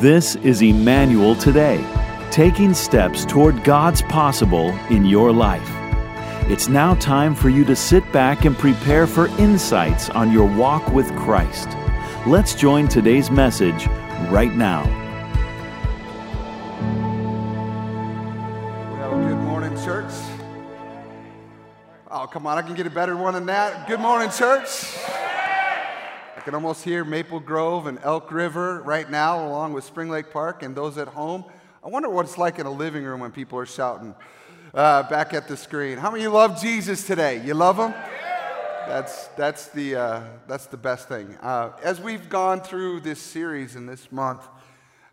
This is Emmanuel Today, taking steps toward God's possible in your life. It's now time for you to sit back and prepare for insights on your walk with Christ. Let's join today's message right now. Well, good morning, church. Oh, come on, I can get a better one than that. Good morning, church. I can almost hear Maple Grove and Elk River right now, along with Spring Lake Park and those at home. I wonder what it's like in a living room when people are shouting uh, back at the screen. How many of you love Jesus today? You love him? That's, that's, the, uh, that's the best thing. Uh, as we've gone through this series in this month,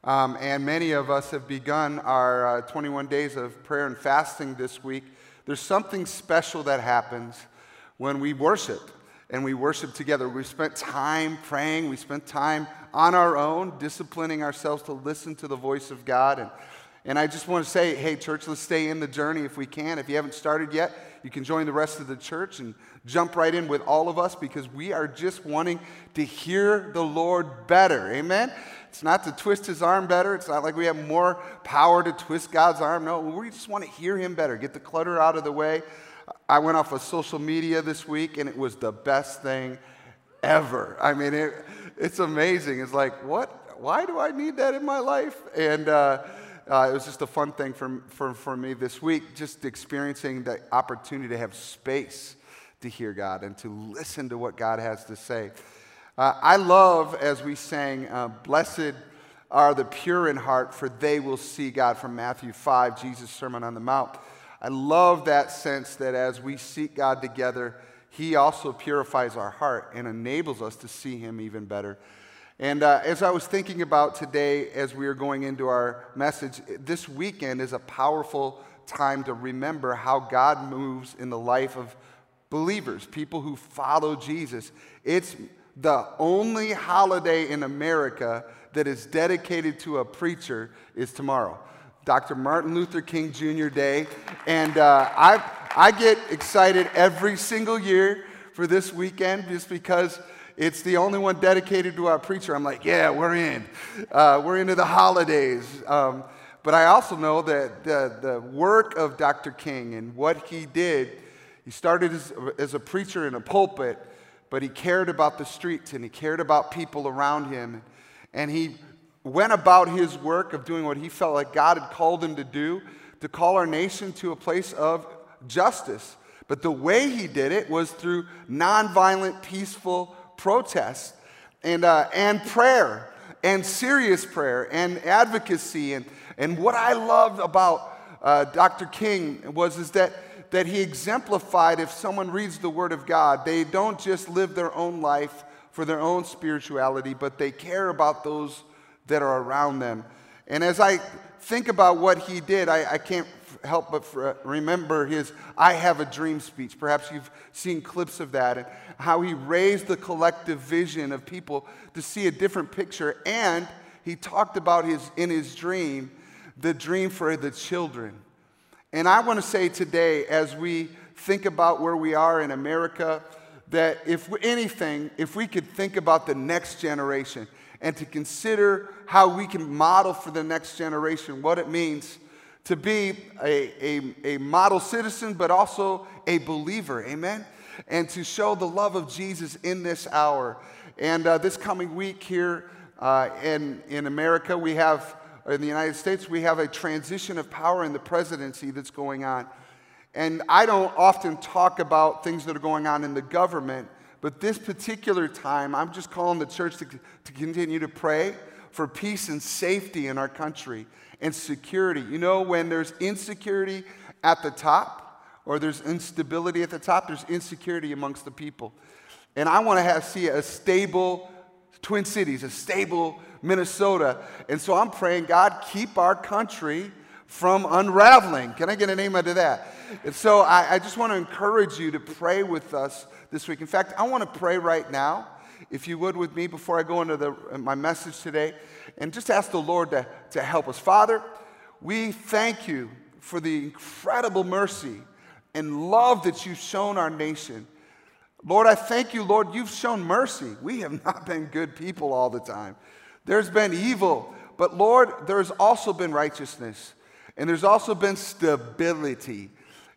um, and many of us have begun our uh, 21 days of prayer and fasting this week, there's something special that happens when we worship and we worship together. We spent time praying, we spent time on our own, disciplining ourselves to listen to the voice of God. And, and I just want to say, hey, church, let's stay in the journey if we can. If you haven't started yet, you can join the rest of the church and jump right in with all of us because we are just wanting to hear the Lord better. Amen? It's not to twist his arm better. It's not like we have more power to twist God's arm. No, we just want to hear him better, get the clutter out of the way. I went off of social media this week and it was the best thing ever. I mean, it, it's amazing. It's like, what? Why do I need that in my life? And uh, uh, it was just a fun thing for, for, for me this week, just experiencing the opportunity to have space to hear God and to listen to what God has to say. Uh, I love, as we sang, uh, Blessed are the pure in heart, for they will see God from Matthew 5, Jesus' Sermon on the Mount. I love that sense that as we seek God together, He also purifies our heart and enables us to see Him even better. And uh, as I was thinking about today, as we are going into our message, this weekend is a powerful time to remember how God moves in the life of believers, people who follow Jesus. It's the only holiday in America that is dedicated to a preacher is tomorrow. Dr. Martin Luther King Jr. Day. And uh, I, I get excited every single year for this weekend just because it's the only one dedicated to our preacher. I'm like, yeah, we're in. Uh, we're into the holidays. Um, but I also know that the, the work of Dr. King and what he did, he started as, as a preacher in a pulpit, but he cared about the streets and he cared about people around him. And he went about his work of doing what he felt like God had called him to do, to call our nation to a place of justice. But the way he did it was through nonviolent, peaceful protest and, uh, and prayer and serious prayer and advocacy. And, and what I loved about uh, Dr. King was is that, that he exemplified if someone reads the Word of God, they don't just live their own life for their own spirituality, but they care about those that are around them. And as I think about what he did, I, I can't help but remember his I Have a Dream speech. Perhaps you've seen clips of that and how he raised the collective vision of people to see a different picture. And he talked about his, in his dream, the dream for the children. And I want to say today, as we think about where we are in America, that if anything, if we could think about the next generation, and to consider how we can model for the next generation what it means to be a, a, a model citizen, but also a believer. Amen? And to show the love of Jesus in this hour. And uh, this coming week here uh, in, in America, we have, in the United States, we have a transition of power in the presidency that's going on. And I don't often talk about things that are going on in the government but this particular time, I'm just calling the church to, to continue to pray for peace and safety in our country and security. You know, when there's insecurity at the top or there's instability at the top, there's insecurity amongst the people. And I want to have, see a stable Twin Cities, a stable Minnesota. And so I'm praying, God, keep our country from unraveling. Can I get an amen to that? And so I, I just want to encourage you to pray with us this week. In fact, I want to pray right now, if you would, with me before I go into the, uh, my message today, and just ask the Lord to, to help us. Father, we thank you for the incredible mercy and love that you've shown our nation. Lord, I thank you, Lord, you've shown mercy. We have not been good people all the time. There's been evil, But Lord, there's also been righteousness, and there's also been stability,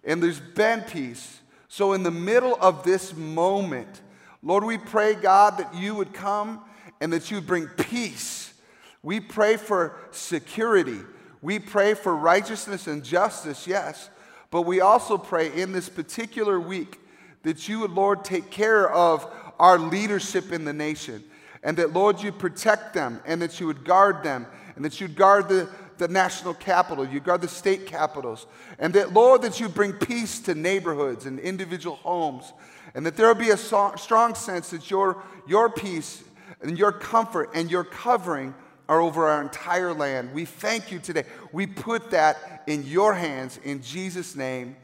and there's been peace. So, in the middle of this moment, Lord, we pray, God, that you would come and that you would bring peace. We pray for security. We pray for righteousness and justice, yes. But we also pray in this particular week that you would, Lord, take care of our leadership in the nation. And that, Lord, you protect them and that you would guard them and that you'd guard the, the national capital, you guard the state capitals. And that, Lord, that you bring peace to neighborhoods and individual homes. And that there will be a strong sense that your, your peace and your comfort and your covering are over our entire land. We thank you today. We put that in your hands in Jesus' name.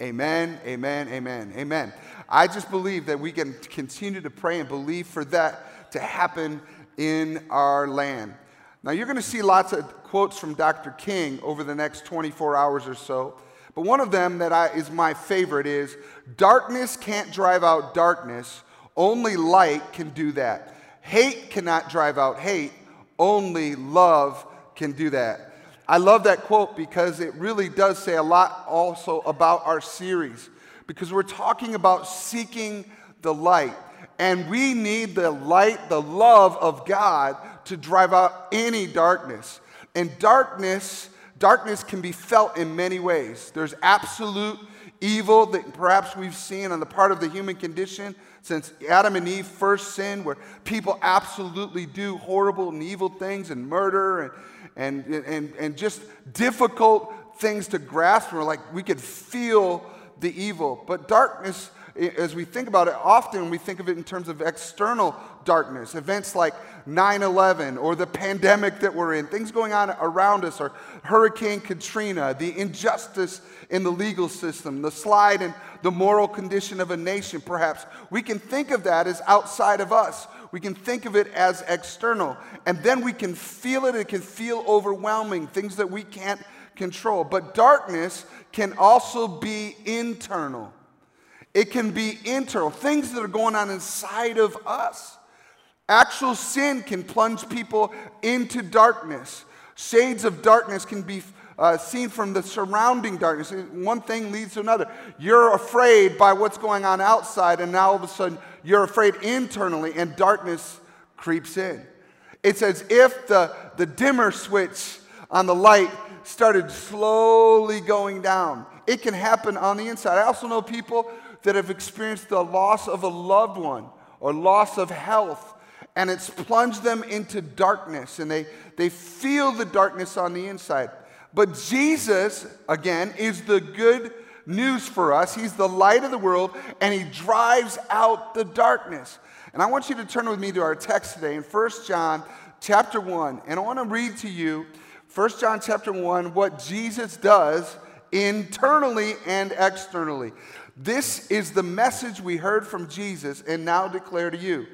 Amen, amen, amen, amen. I just believe that we can continue to pray and believe for that to happen in our land. Now, you're going to see lots of quotes from Dr. King over the next 24 hours or so. But one of them that I, is my favorite is Darkness can't drive out darkness, only light can do that. Hate cannot drive out hate, only love can do that. I love that quote because it really does say a lot also about our series because we're talking about seeking the light. And we need the light, the love of God to drive out any darkness. And darkness, darkness can be felt in many ways. There's absolute evil that perhaps we've seen on the part of the human condition since Adam and Eve first sinned, where people absolutely do horrible and evil things and murder and, and, and, and just difficult things to grasp. We're like, we could feel the evil. But darkness, as we think about it, often we think of it in terms of external darkness, events like 9 11 or the pandemic that we're in, things going on around us, or Hurricane Katrina, the injustice in the legal system, the slide in the moral condition of a nation, perhaps. We can think of that as outside of us. We can think of it as external. And then we can feel it. It can feel overwhelming, things that we can't control. But darkness can also be internal. It can be internal, things that are going on inside of us. Actual sin can plunge people into darkness. Shades of darkness can be uh, seen from the surrounding darkness. One thing leads to another. You're afraid by what's going on outside, and now all of a sudden you're afraid internally, and darkness creeps in. It's as if the, the dimmer switch on the light started slowly going down. It can happen on the inside. I also know people that have experienced the loss of a loved one or loss of health, and it's plunged them into darkness, and they, they feel the darkness on the inside. But Jesus, again, is the good news for us. He's the light of the world, and He drives out the darkness. And I want you to turn with me to our text today in 1 John chapter 1. And I want to read to you 1 John chapter 1 what Jesus does internally and externally. This is the message we heard from Jesus and now declare to you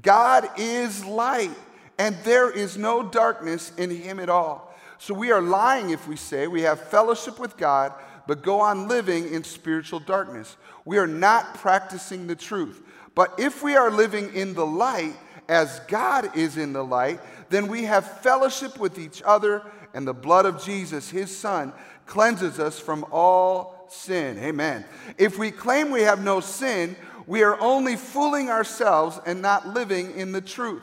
God is light, and there is no darkness in him at all. So we are lying if we say we have fellowship with God, but go on living in spiritual darkness. We are not practicing the truth. But if we are living in the light, as God is in the light, then we have fellowship with each other, and the blood of Jesus, his Son, cleanses us from all sin. Amen. If we claim we have no sin, we are only fooling ourselves and not living in the truth.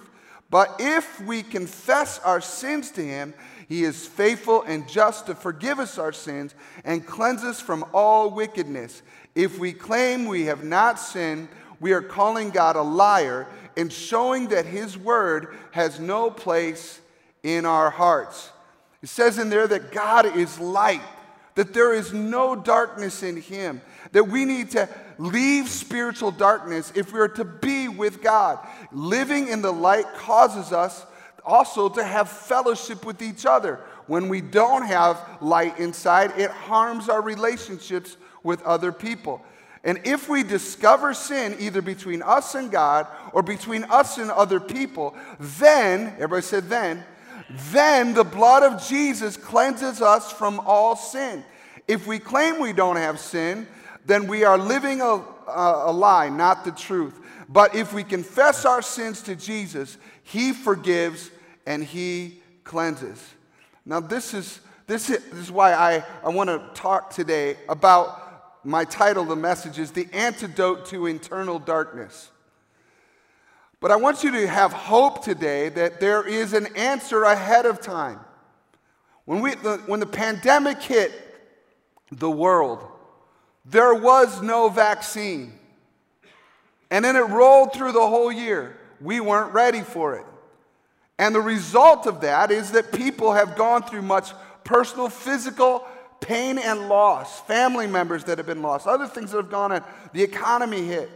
But if we confess our sins to him, he is faithful and just to forgive us our sins and cleanse us from all wickedness. If we claim we have not sinned, we are calling God a liar and showing that his word has no place in our hearts. It says in there that God is light, that there is no darkness in him, that we need to leave spiritual darkness if we are to be with God. Living in the light causes us also to have fellowship with each other. When we don't have light inside, it harms our relationships with other people. And if we discover sin either between us and God or between us and other people, then, everybody said then, then the blood of Jesus cleanses us from all sin. If we claim we don't have sin, then we are living a, a, a lie, not the truth. But if we confess our sins to Jesus, He forgives and He cleanses. Now, this is, this is, this is why I, I want to talk today about my title, the message is The Antidote to Internal Darkness. But I want you to have hope today that there is an answer ahead of time. When, we, the, when the pandemic hit the world, there was no vaccine. And then it rolled through the whole year. We weren't ready for it. And the result of that is that people have gone through much personal, physical pain and loss, family members that have been lost, other things that have gone on, the economy hit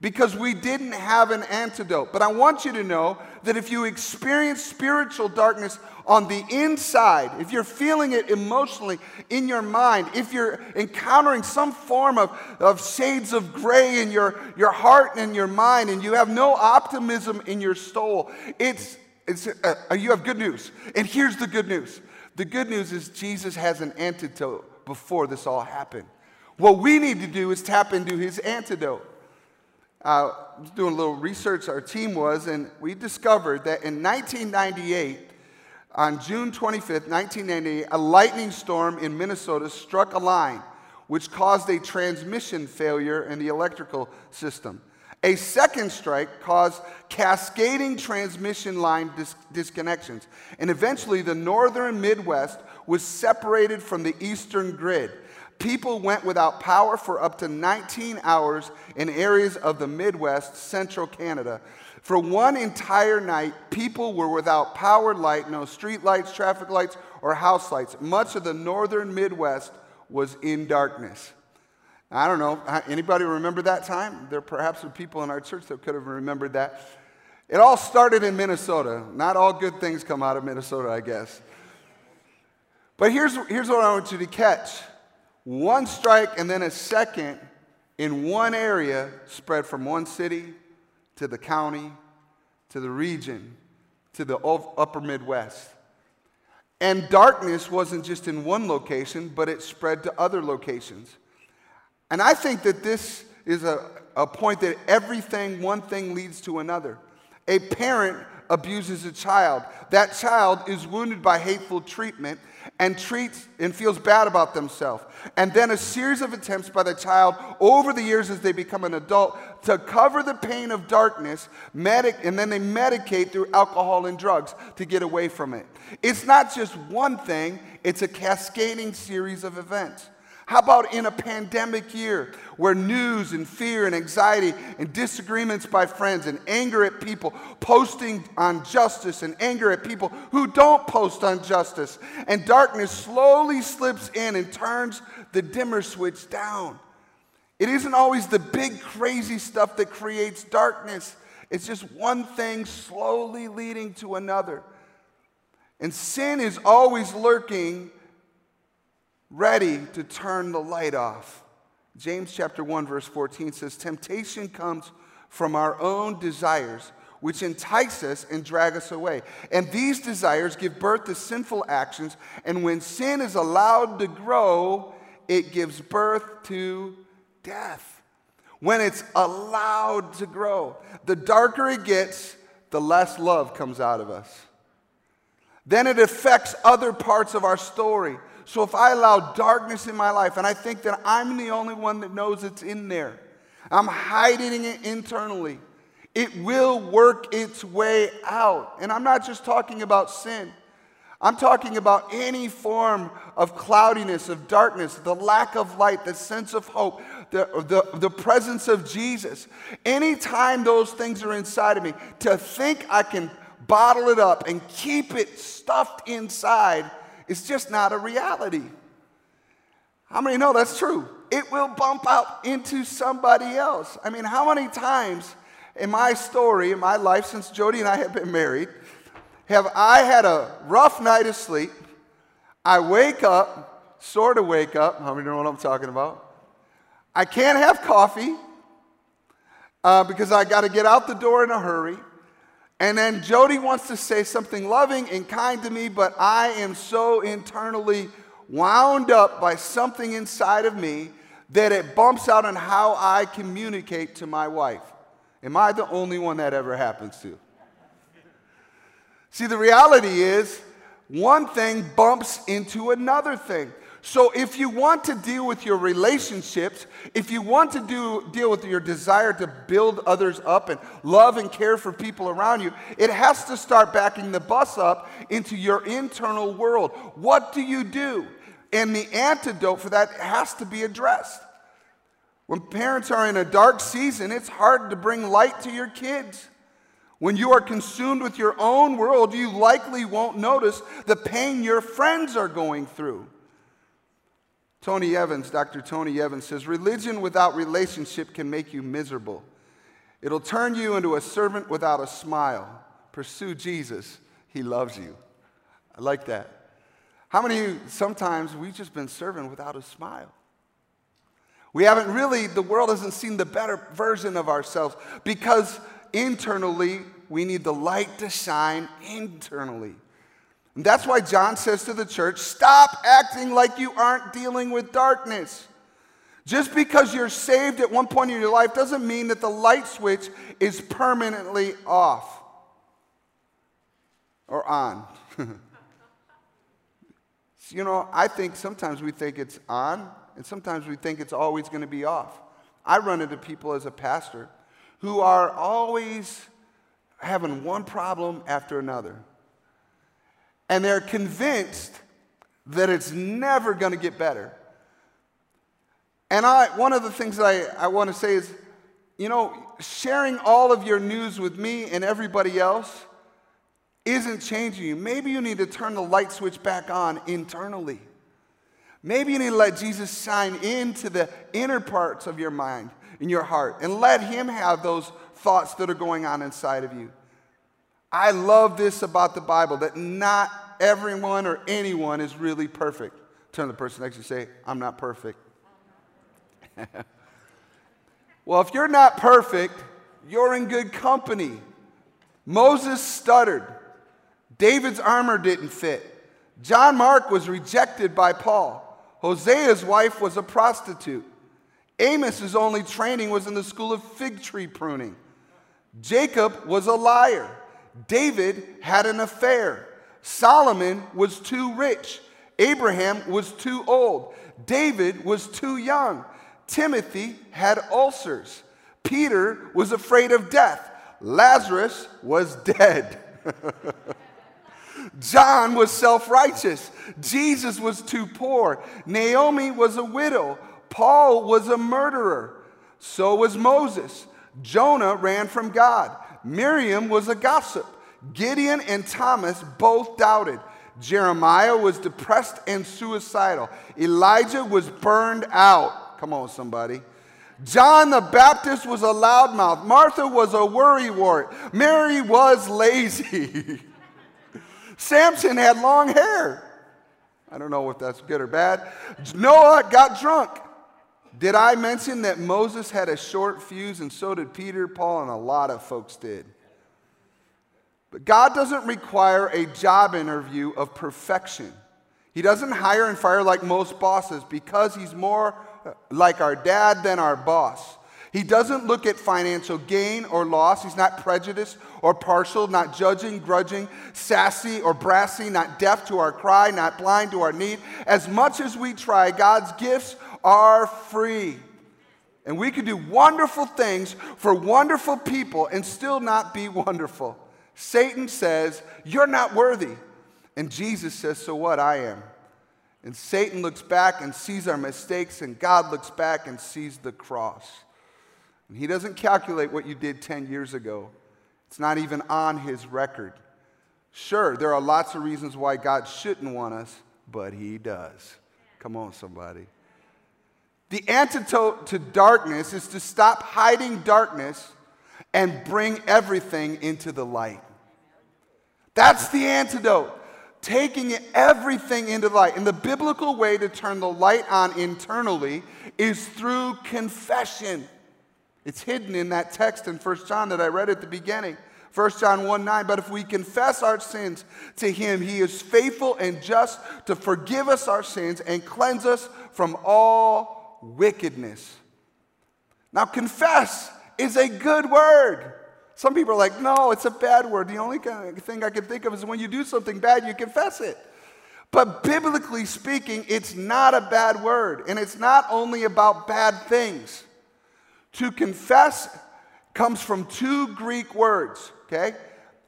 because we didn't have an antidote. But I want you to know that if you experience spiritual darkness on the inside, if you're feeling it emotionally in your mind, if you're encountering some form of, of shades of gray in your, your heart and your mind, and you have no optimism in your soul, it's, it's uh, you have good news. And here's the good news the good news is Jesus has an antidote before this all happened. What we need to do is tap into his antidote. Uh, doing a little research, our team was, and we discovered that in 1998, on June 25th, 1998, a lightning storm in Minnesota struck a line which caused a transmission failure in the electrical system. A second strike caused cascading transmission line dis- disconnections, and eventually the northern Midwest was separated from the eastern grid. People went without power for up to 19 hours in areas of the Midwest, central Canada. For one entire night, people were without power light, no street lights, traffic lights, or house lights. Much of the northern Midwest was in darkness. I don't know, anybody remember that time? There perhaps were people in our church that could have remembered that. It all started in Minnesota. Not all good things come out of Minnesota, I guess. But here's, here's what I want you to catch one strike and then a second in one area spread from one city to the county to the region to the upper Midwest. And darkness wasn't just in one location, but it spread to other locations. And I think that this is a, a point that everything, one thing leads to another. A parent abuses a child. That child is wounded by hateful treatment and treats and feels bad about themselves. And then a series of attempts by the child over the years as they become an adult to cover the pain of darkness, medic, and then they medicate through alcohol and drugs to get away from it. It's not just one thing, it's a cascading series of events. How about in a pandemic year where news and fear and anxiety and disagreements by friends and anger at people posting on justice and anger at people who don't post on justice and darkness slowly slips in and turns the dimmer switch down? It isn't always the big crazy stuff that creates darkness. It's just one thing slowly leading to another. And sin is always lurking ready to turn the light off. James chapter 1 verse 14 says temptation comes from our own desires which entice us and drag us away. And these desires give birth to sinful actions, and when sin is allowed to grow, it gives birth to death. When it's allowed to grow, the darker it gets, the less love comes out of us. Then it affects other parts of our story. So if I allow darkness in my life and I think that I'm the only one that knows it's in there, I'm hiding it internally, it will work its way out. And I'm not just talking about sin. I'm talking about any form of cloudiness, of darkness, the lack of light, the sense of hope, the, the, the presence of Jesus. Anytime those things are inside of me, to think I can bottle it up and keep it stuffed inside it's just not a reality. How many know that's true? It will bump out into somebody else. I mean, how many times in my story, in my life, since Jody and I have been married, have I had a rough night of sleep? I wake up, sort of wake up. How many know what I'm talking about? I can't have coffee uh, because I got to get out the door in a hurry. And then Jody wants to say something loving and kind to me, but I am so internally wound up by something inside of me that it bumps out on how I communicate to my wife. Am I the only one that ever happens to? See, the reality is one thing bumps into another thing. So if you want to deal with your relationships, if you want to do, deal with your desire to build others up and love and care for people around you, it has to start backing the bus up into your internal world. What do you do? And the antidote for that has to be addressed. When parents are in a dark season, it's hard to bring light to your kids. When you are consumed with your own world, you likely won't notice the pain your friends are going through. Tony Evans, Dr. Tony Evans says religion without relationship can make you miserable. It'll turn you into a servant without a smile. Pursue Jesus, He loves you. I like that. How many of you, sometimes we've just been serving without a smile? We haven't really, the world hasn't seen the better version of ourselves because internally we need the light to shine internally. And that's why John says to the church stop acting like you aren't dealing with darkness. Just because you're saved at one point in your life doesn't mean that the light switch is permanently off or on. you know, I think sometimes we think it's on, and sometimes we think it's always going to be off. I run into people as a pastor who are always having one problem after another. And they're convinced that it's never going to get better. And I, one of the things that I, I want to say is, you know, sharing all of your news with me and everybody else isn't changing you. Maybe you need to turn the light switch back on internally. Maybe you need to let Jesus shine into the inner parts of your mind, in your heart, and let Him have those thoughts that are going on inside of you. I love this about the Bible that not everyone or anyone is really perfect. Turn to the person next to you say, I'm not perfect. well, if you're not perfect, you're in good company. Moses stuttered. David's armor didn't fit. John Mark was rejected by Paul. Hosea's wife was a prostitute. Amos's only training was in the school of fig tree pruning. Jacob was a liar. David had an affair. Solomon was too rich. Abraham was too old. David was too young. Timothy had ulcers. Peter was afraid of death. Lazarus was dead. John was self righteous. Jesus was too poor. Naomi was a widow. Paul was a murderer. So was Moses. Jonah ran from God. Miriam was a gossip. Gideon and Thomas both doubted. Jeremiah was depressed and suicidal. Elijah was burned out. Come on, somebody. John the Baptist was a loudmouth. Martha was a worrywart. Mary was lazy. Samson had long hair. I don't know if that's good or bad. Noah got drunk. Did I mention that Moses had a short fuse and so did Peter, Paul, and a lot of folks did? But God doesn't require a job interview of perfection. He doesn't hire and fire like most bosses because he's more uh, like our dad than our boss. He doesn't look at financial gain or loss. He's not prejudiced or partial, not judging, grudging, sassy or brassy, not deaf to our cry, not blind to our need. As much as we try, God's gifts are free. And we can do wonderful things for wonderful people and still not be wonderful. Satan says, You're not worthy. And Jesus says, So what? I am. And Satan looks back and sees our mistakes, and God looks back and sees the cross. And he doesn't calculate what you did 10 years ago, it's not even on his record. Sure, there are lots of reasons why God shouldn't want us, but he does. Come on, somebody. The antidote to darkness is to stop hiding darkness and bring everything into the light. That's the antidote. Taking everything into light. And the biblical way to turn the light on internally is through confession. It's hidden in that text in 1 John that I read at the beginning. 1 John 1 9, but if we confess our sins to him, he is faithful and just to forgive us our sins and cleanse us from all wickedness. Now, confess is a good word. Some people are like, no, it's a bad word. The only thing I can think of is when you do something bad, you confess it. But biblically speaking, it's not a bad word. And it's not only about bad things. To confess comes from two Greek words, okay?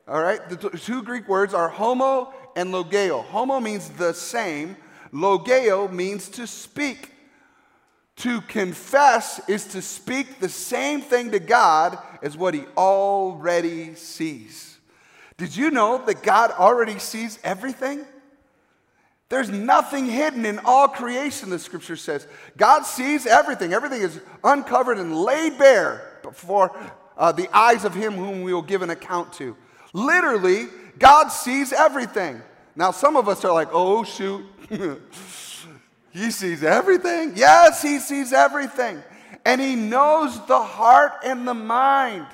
All right? The two Greek words are homo and logeo. Homo means the same, logeo means to speak. To confess is to speak the same thing to God as what He already sees. Did you know that God already sees everything? There's nothing hidden in all creation, the scripture says. God sees everything. Everything is uncovered and laid bare before uh, the eyes of Him whom we will give an account to. Literally, God sees everything. Now, some of us are like, oh, shoot. He sees everything. Yes, He sees everything. And He knows the heart and the mind.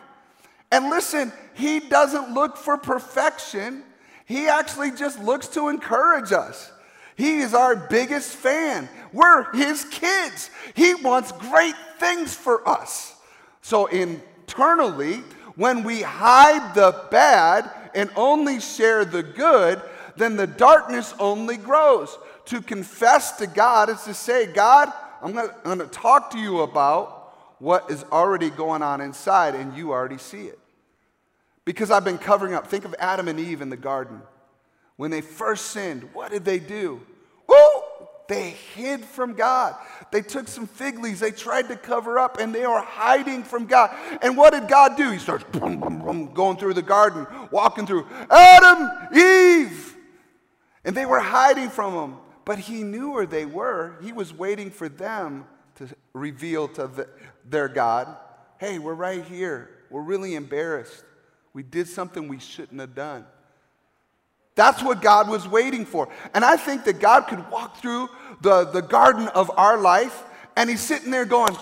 And listen, He doesn't look for perfection, He actually just looks to encourage us. He is our biggest fan. We're His kids. He wants great things for us. So, internally, when we hide the bad and only share the good, then the darkness only grows to confess to God is to say, God, I'm going to talk to you about what is already going on inside, and you already see it. Because I've been covering up. Think of Adam and Eve in the garden. When they first sinned, what did they do? Woo! They hid from God. They took some fig leaves, they tried to cover up, and they are hiding from God. And what did God do? He starts boom, boom, boom, going through the garden, walking through Adam, Eve. And they were hiding from him. But he knew where they were. He was waiting for them to reveal to the, their God, hey, we're right here. We're really embarrassed. We did something we shouldn't have done. That's what God was waiting for. And I think that God could walk through the, the garden of our life and he's sitting there going,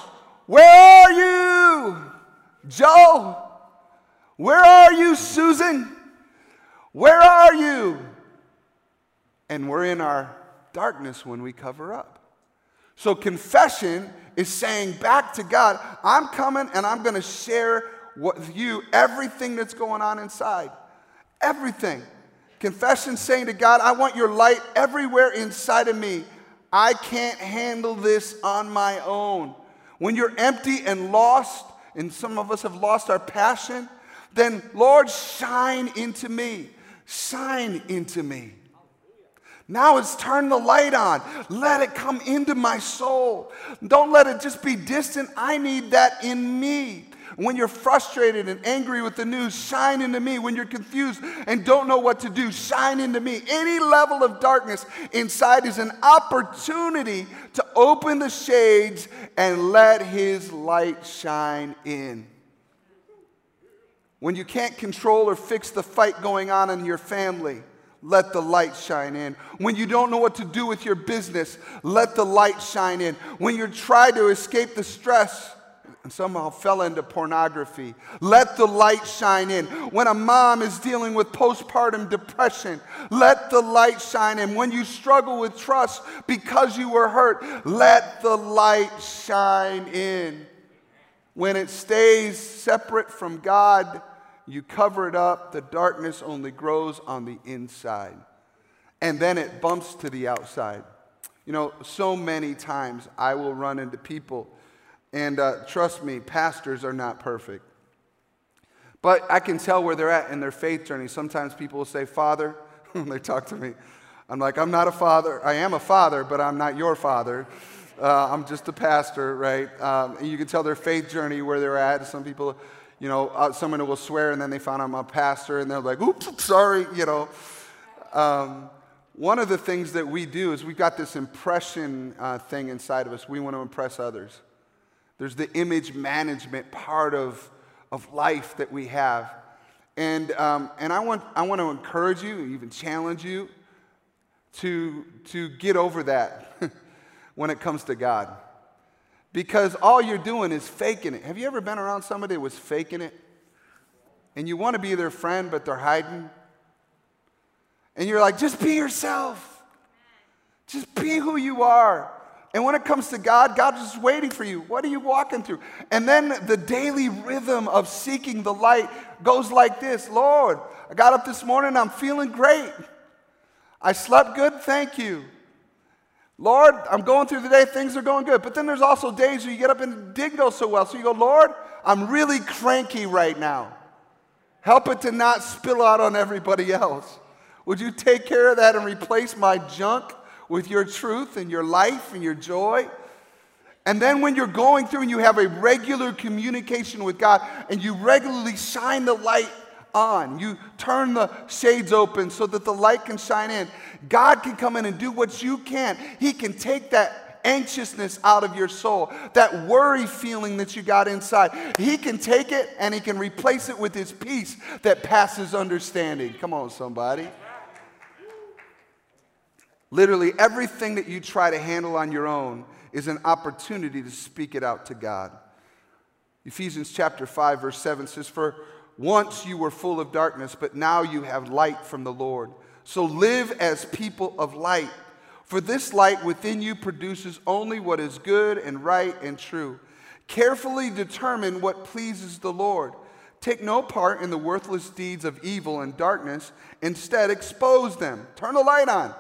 Where are you, Joe? Where are you, Susan? Where are you? And we're in our darkness when we cover up. So, confession is saying back to God, I'm coming and I'm going to share with you everything that's going on inside. Everything. Confession saying to God, I want your light everywhere inside of me. I can't handle this on my own. When you're empty and lost, and some of us have lost our passion, then Lord, shine into me. Shine into me. Now it's turn the light on. Let it come into my soul. Don't let it just be distant. I need that in me. When you're frustrated and angry with the news, shine into me. When you're confused and don't know what to do, shine into me. Any level of darkness inside is an opportunity to open the shades and let His light shine in. When you can't control or fix the fight going on in your family, let the light shine in. When you don't know what to do with your business, let the light shine in. When you're trying to escape the stress and somehow fell into pornography, let the light shine in. When a mom is dealing with postpartum depression, let the light shine in. When you struggle with trust because you were hurt, let the light shine in. When it stays separate from God, you cover it up, the darkness only grows on the inside. And then it bumps to the outside. You know, so many times I will run into people, and uh, trust me, pastors are not perfect. But I can tell where they're at in their faith journey. Sometimes people will say, Father, when they talk to me, I'm like, I'm not a father. I am a father, but I'm not your father. Uh, I'm just a pastor, right? Um, and you can tell their faith journey where they're at. Some people, you know, uh, someone will swear and then they found out I'm a pastor and they're like, oops, sorry, you know. Um, one of the things that we do is we've got this impression uh, thing inside of us. We want to impress others. There's the image management part of, of life that we have. And, um, and I, want, I want to encourage you, even challenge you to, to get over that when it comes to God because all you're doing is faking it. Have you ever been around somebody that was faking it? And you want to be their friend, but they're hiding? And you're like, just be yourself. Just be who you are. And when it comes to God, God's just waiting for you. What are you walking through? And then the daily rhythm of seeking the light goes like this Lord, I got up this morning, I'm feeling great. I slept good, thank you. Lord, I'm going through the day, things are going good. But then there's also days where you get up and didn't go so well. So you go, Lord, I'm really cranky right now. Help it to not spill out on everybody else. Would you take care of that and replace my junk with your truth and your life and your joy? And then when you're going through and you have a regular communication with God and you regularly shine the light on. You turn the shades open so that the light can shine in. God can come in and do what you can't. He can take that anxiousness out of your soul, that worry feeling that you got inside. He can take it and he can replace it with his peace that passes understanding. Come on, somebody. Literally, everything that you try to handle on your own is an opportunity to speak it out to God. Ephesians chapter 5, verse 7 says, For once you were full of darkness, but now you have light from the Lord. So live as people of light. For this light within you produces only what is good and right and true. Carefully determine what pleases the Lord. Take no part in the worthless deeds of evil and darkness. Instead, expose them. Turn the light on.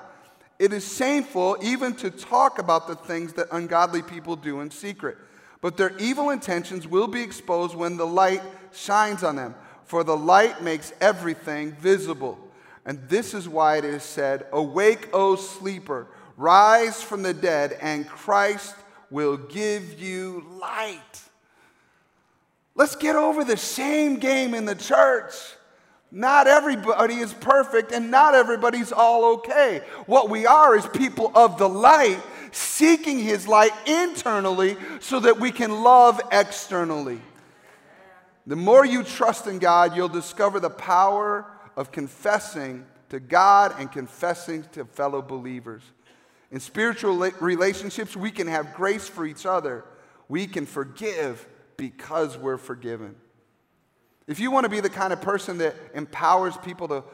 It is shameful even to talk about the things that ungodly people do in secret. But their evil intentions will be exposed when the light shines on them for the light makes everything visible. And this is why it is said, Awake, O sleeper, rise from the dead, and Christ will give you light. Let's get over the shame game in the church. Not everybody is perfect and not everybody's all okay. What we are is people of the light, seeking his light internally so that we can love externally. The more you trust in God, you'll discover the power of confessing to God and confessing to fellow believers. In spiritual relationships, we can have grace for each other. We can forgive because we're forgiven. If you want to be the kind of person that empowers people to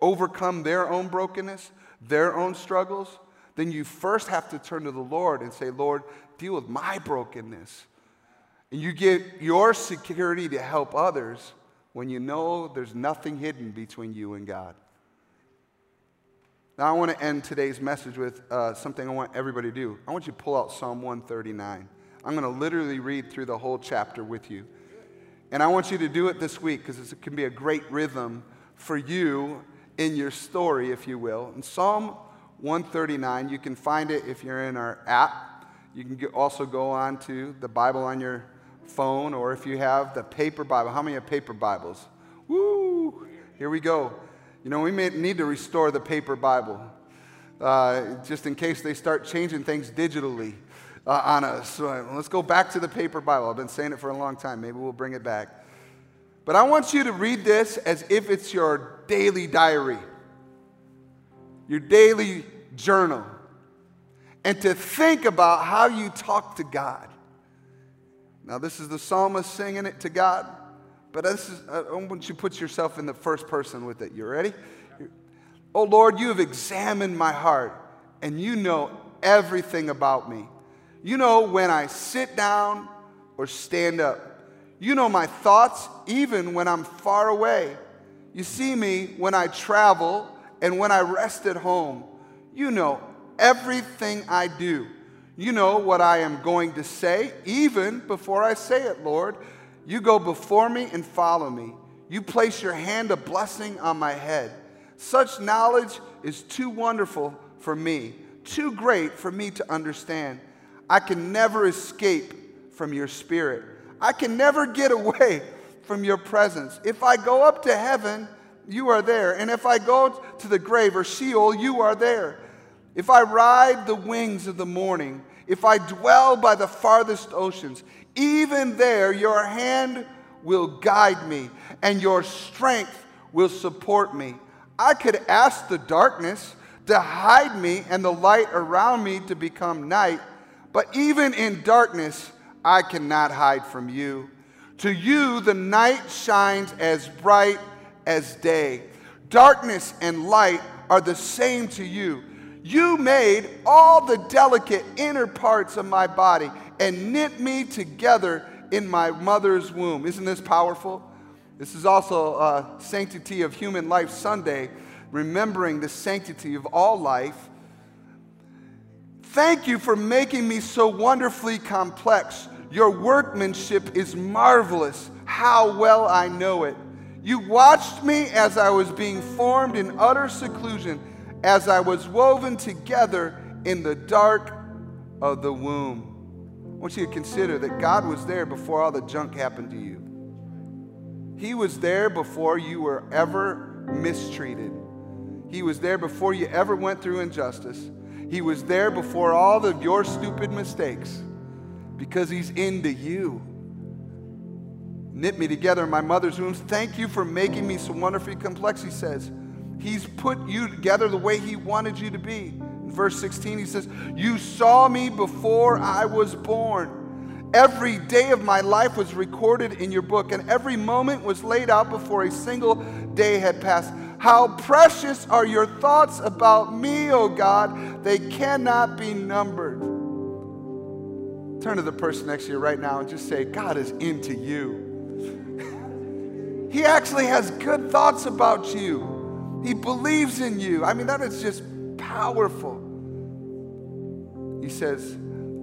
overcome their own brokenness, their own struggles, then you first have to turn to the Lord and say, Lord, deal with my brokenness. And you get your security to help others when you know there's nothing hidden between you and God. Now, I want to end today's message with uh, something I want everybody to do. I want you to pull out Psalm 139. I'm going to literally read through the whole chapter with you. And I want you to do it this week because it can be a great rhythm for you in your story, if you will. In Psalm 139, you can find it if you're in our app. You can also go on to the Bible on your phone or if you have the paper Bible. How many have paper Bibles? Woo! Here we go. You know, we may need to restore the paper Bible uh, just in case they start changing things digitally uh, on us. So uh, let's go back to the paper Bible. I've been saying it for a long time. Maybe we'll bring it back. But I want you to read this as if it's your daily diary, your daily journal, and to think about how you talk to God. Now, this is the psalmist singing it to God, but this is, uh, I want you to put yourself in the first person with it. You ready? Oh Lord, you have examined my heart, and you know everything about me. You know when I sit down or stand up. You know my thoughts even when I'm far away. You see me when I travel and when I rest at home. You know everything I do. You know what I am going to say, even before I say it, Lord. You go before me and follow me. You place your hand of blessing on my head. Such knowledge is too wonderful for me, too great for me to understand. I can never escape from your spirit. I can never get away from your presence. If I go up to heaven, you are there. And if I go to the grave or Sheol, you are there. If I ride the wings of the morning, if I dwell by the farthest oceans, even there your hand will guide me and your strength will support me. I could ask the darkness to hide me and the light around me to become night, but even in darkness, I cannot hide from you. To you, the night shines as bright as day. Darkness and light are the same to you. You made all the delicate inner parts of my body and knit me together in my mother's womb. Isn't this powerful? This is also a Sanctity of Human Life Sunday, remembering the sanctity of all life. Thank you for making me so wonderfully complex. Your workmanship is marvelous. How well I know it. You watched me as I was being formed in utter seclusion, as I was woven together in the dark of the womb. I want you to consider that God was there before all the junk happened to you. He was there before you were ever mistreated. He was there before you ever went through injustice. He was there before all of your stupid mistakes because He's into you. Knit me together in my mother's womb. Thank you for making me so wonderfully complex, He says. He's put you together the way He wanted you to be. In verse 16, He says, You saw me before I was born. Every day of my life was recorded in your book, and every moment was laid out before a single day had passed. How precious are your thoughts about me, O God. They cannot be numbered. Turn to the person next to you right now and just say, God is into you. he actually has good thoughts about you, He believes in you. I mean, that is just powerful. He says,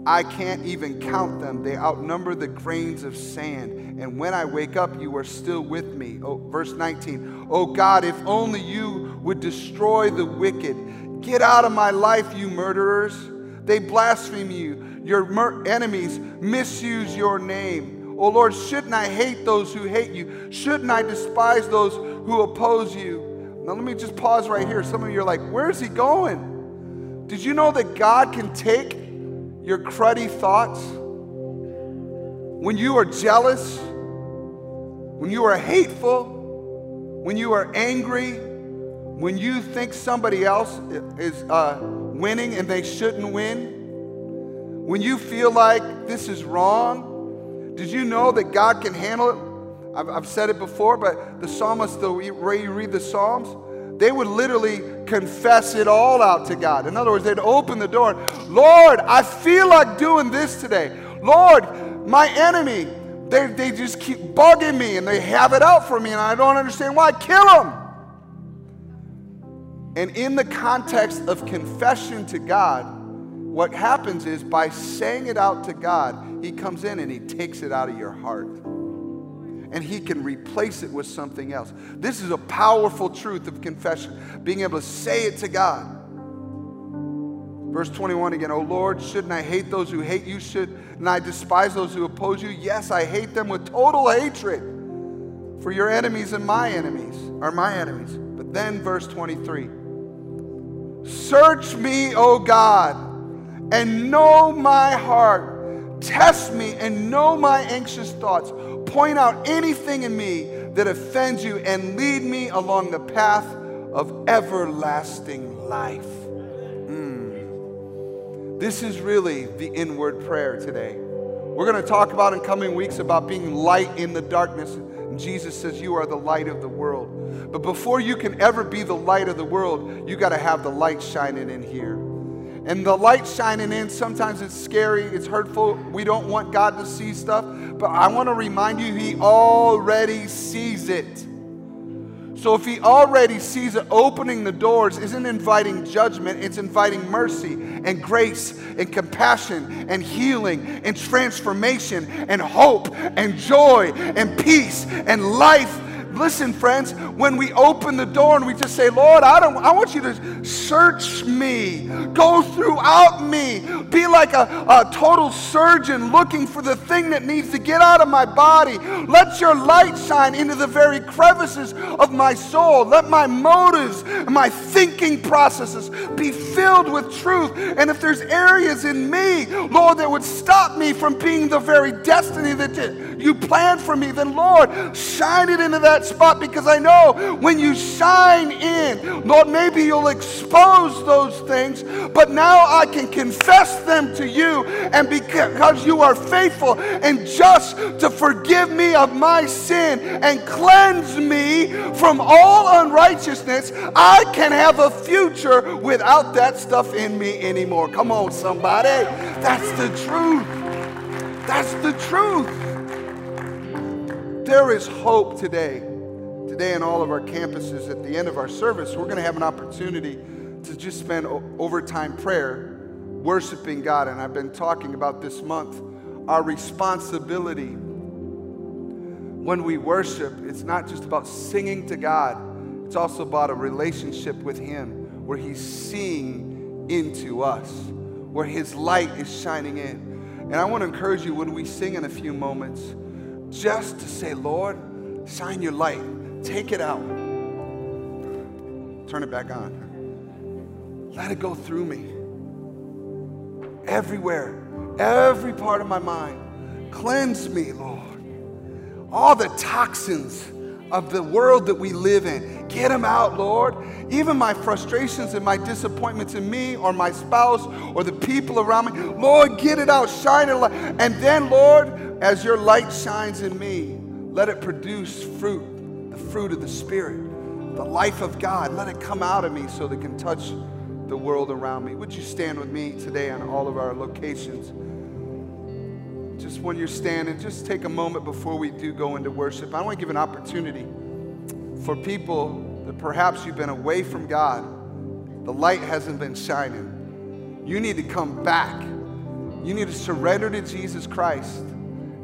I can't even count them. They outnumber the grains of sand. And when I wake up, you are still with me. Oh, verse 19. Oh God, if only you would destroy the wicked. Get out of my life, you murderers. They blaspheme you. Your mur- enemies misuse your name. Oh Lord, shouldn't I hate those who hate you? Shouldn't I despise those who oppose you? Now, let me just pause right here. Some of you are like, where's he going? Did you know that God can take your cruddy thoughts, when you are jealous, when you are hateful, when you are angry, when you think somebody else is uh, winning and they shouldn't win, when you feel like this is wrong, did you know that God can handle it? I've, I've said it before, but the psalmist, the way you read the Psalms, they would literally confess it all out to God. In other words, they'd open the door. Lord, I feel like doing this today. Lord, my enemy, they, they just keep bugging me and they have it out for me and I don't understand why. Kill them. And in the context of confession to God, what happens is by saying it out to God, He comes in and He takes it out of your heart and He can replace it with something else. This is a powerful truth of confession, being able to say it to God. Verse 21 again, Oh Lord, shouldn't I hate those who hate you? Shouldn't I despise those who oppose you? Yes, I hate them with total hatred. For your enemies and my enemies are my enemies. But then, verse 23 Search me, O God, and know my heart. Test me and know my anxious thoughts point out anything in me that offends you and lead me along the path of everlasting life. Mm. This is really the inward prayer today. We're going to talk about in coming weeks about being light in the darkness. Jesus says, You are the light of the world. But before you can ever be the light of the world, you got to have the light shining in here. And the light shining in, sometimes it's scary, it's hurtful. We don't want God to see stuff. But I want to remind you, He already sees it. So if He already sees it, opening the doors isn't inviting judgment, it's inviting mercy and grace and compassion and healing and transformation and hope and joy and peace and life Listen, friends, when we open the door and we just say, Lord, I, don't, I want you to search me, go throughout me, be like a, a total surgeon looking for the thing that needs to get out of my body. Let your light shine into the very crevices of my soul. Let my motives and my thinking processes be filled with truth. And if there's areas in me, Lord, that would stop me from being the very destiny that you planned for me, then Lord, shine it into that spot because I know when you shine in, Lord, maybe you'll expose those things, but now I can confess them to you. And because you are faithful and just to forgive me of my sin and cleanse me from all unrighteousness, I can have a future without that stuff in me anymore. Come on, somebody. That's the truth. That's the truth. There is hope today. Today, in all of our campuses, at the end of our service, we're going to have an opportunity to just spend overtime prayer worshiping God. And I've been talking about this month our responsibility when we worship. It's not just about singing to God, it's also about a relationship with Him where He's seeing into us, where His light is shining in. And I want to encourage you when we sing in a few moments, just to say, Lord, shine your light, take it out, turn it back on. Let it go through me. Everywhere, every part of my mind. Cleanse me, Lord. All the toxins of the world that we live in. Get them out, Lord. Even my frustrations and my disappointments in me or my spouse or the people around me. Lord, get it out, shine it. And then, Lord, as your light shines in me, let it produce fruit, the fruit of the Spirit, the life of God. Let it come out of me so that it can touch the world around me. Would you stand with me today on all of our locations? just when you're standing, just take a moment before we do go into worship. I want to give an opportunity for people that perhaps you've been away from God, the light hasn't been shining. You need to come back. You need to surrender to Jesus Christ.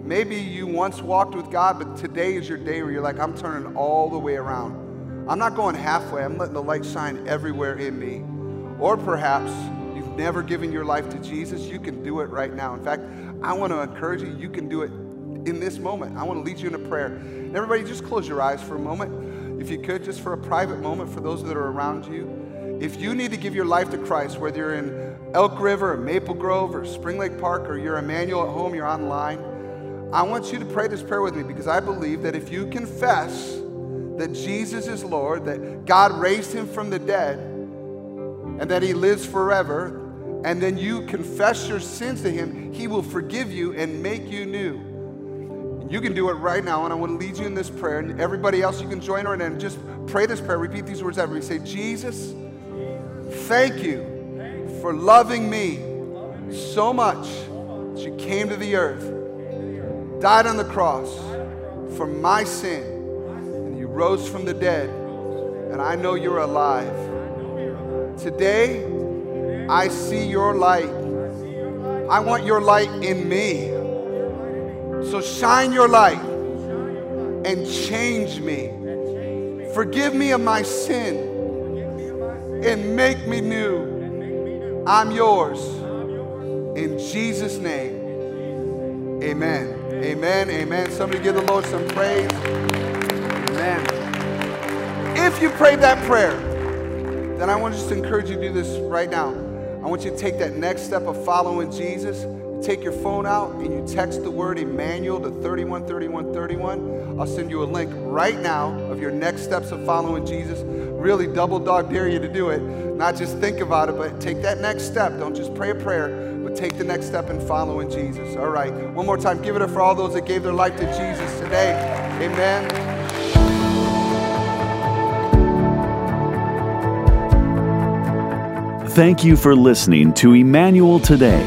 Maybe you once walked with God, but today is your day where you're like, I'm turning all the way around. I'm not going halfway, I'm letting the light shine everywhere in me. Or perhaps you've never given your life to Jesus, you can do it right now. In fact, I want to encourage you, you can do it in this moment. I want to lead you in a prayer. everybody, just close your eyes for a moment. If you could, just for a private moment for those that are around you. If you need to give your life to Christ, whether you're in Elk River or Maple Grove or Spring Lake Park or you're Emmanuel at home, you're online, I want you to pray this prayer with me because I believe that if you confess that Jesus is Lord, that God raised him from the dead, and that he lives forever, and then you confess your sins to Him, He will forgive you and make you new. You can do it right now, and I want to lead you in this prayer. And everybody else, you can join right in. Just pray this prayer. Repeat these words me. Say, Jesus, thank you for loving me so much that you came to the earth, died on the cross for my sin, and you rose from the dead, and I know you're alive. Today, I see your light. I want your light in me. So shine your light and change me. Forgive me of my sin and make me new. I'm yours. In Jesus' name, amen. Amen. Amen. Somebody give the Lord some praise. Amen. If you prayed that prayer, then I want to just encourage you to do this right now. I want you to take that next step of following Jesus. take your phone out and you text the word Emmanuel to 313131. I'll send you a link right now of your next steps of following Jesus. Really double dog dare you to do it. Not just think about it, but take that next step. Don't just pray a prayer, but take the next step in following Jesus. All right. One more time. Give it up for all those that gave their life to Jesus today. Amen. Thank you for listening to Emmanuel Today.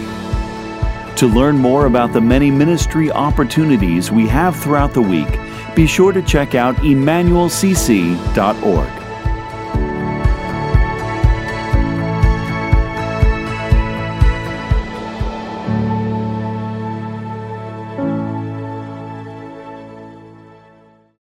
To learn more about the many ministry opportunities we have throughout the week, be sure to check out emmanuelcc.org.